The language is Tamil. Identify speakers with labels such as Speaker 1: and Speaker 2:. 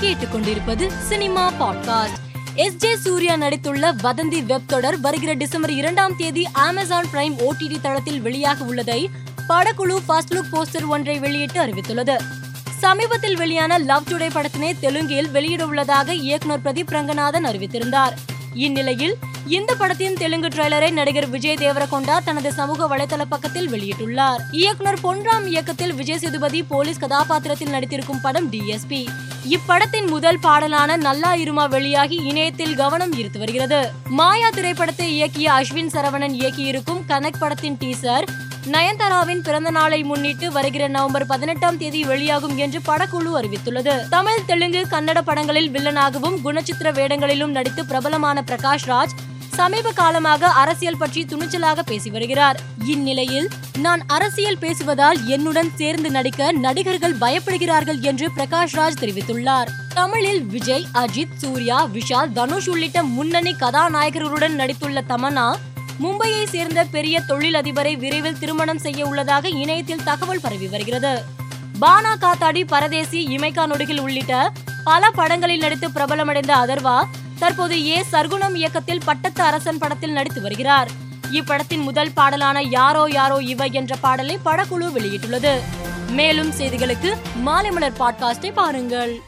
Speaker 1: நீங்கள் கேட்டுக்கொண்டிருப்பது cinema podcast. S J Suryah நடித்துள்ள வதந்தி வெப் தொடர் வருகிற டிசம்பர் இரண்டாம் தேதி அமேசான் பிரைம் ஓடிடி தளத்தில் வெளியாக உள்ளதை படக்குழு ஃபர்ஸ்ட் லுக் போஸ்டர் ஒன்றை வெளியிட்டு அறிவித்துள்ளது. சமீபத்தில் வெளியான லவ் டுடே படத்தினை தெலுங்கில் வெளியிட உள்ளதாக இயக்குனர் பிரதீப் ரங்கநாதன் அறிவித்திருந்தார். இந்நிலையில் இந்த படத்தின் தெலுங்கு ட்ரெய்லரை நடிகர் விஜய் தேவரகொண்டா தனது சமூக வலைதள பக்கத்தில் வெளியிட்டுள்ளார். இயக்குனர் பொன்ராம் இயக்கத்தில் விஜய் சேதுபதி போலீஸ் கதாபாத்திரத்தில் நடித்திருக்கும் படம் டிஎஸ்பி இப்படத்தின் முதல் பாடலான நல்லா இருமா வெளியாகி இணையத்தில் கவனம் ஈர்த்து வருகிறது. மாயா திரைப்படத்தை இயக்கிய அஸ்வின் சரவணன் இயக்கியிருக்கும் கனக் படத்தின் டீசர் நயன்தாராவின் பிறந்த நாளை முன்னிட்டு வருகிற நவம்பர் பதினெட்டாம் தேதி வெளியாகும் என்று படக்குழு அறிவித்துள்ளது. தமிழ் தெலுங்கு கன்னட படங்களில் வில்லனாகவும் குணச்சித்திர வேடங்களிலும் நடித்து பிரபலமான பிரகாஷ் ராஜ் சமீப காலமாக அரசியல் பற்றி துணிச்சலாக பேசி வருகிறார். இந்நிலையில் நான் அரசியல் பேசுவதால் என்னுடன் சேர்ந்து நடிக்க நடிகர்கள் பயப்படுகிறார்கள் என்று பிரகாஷ் ராஜ் தெரிவித்துள்ளார். தமிழில் விஜய் அஜித் சூர்யா விஷால் தனுஷ் உள்ளிட்ட முன்னணி கதாநாயகர்களுடன் நடித்துள்ள தமன்னா மும்பையை சேர்ந்த பெரிய தொழிலதிபரை விரைவில் திருமணம் செய்ய உள்ளதாக இணையத்தில் தகவல் பரவி வருகிறது. பானா காத்தாடி பரதேசி இமைக்கா நொடிகள் உள்ளிட்ட பல படங்களில் நடித்து பிரபலமடைந்த அதர்வா தற்போது ஏ. சர்க்குணம் இயக்கத்தில் பட்டத்து அரசன் படத்தில் நடித்து வருகிறார். இப்படத்தின் முதல் பாடலான யாரோ யாரோ இவை என்ற பாடலை படக்குழு வெளியிட்டுள்ளது. மேலும் செய்திகளுக்கு மாலை மலர் பாட்காஸ்டை பாருங்கள்.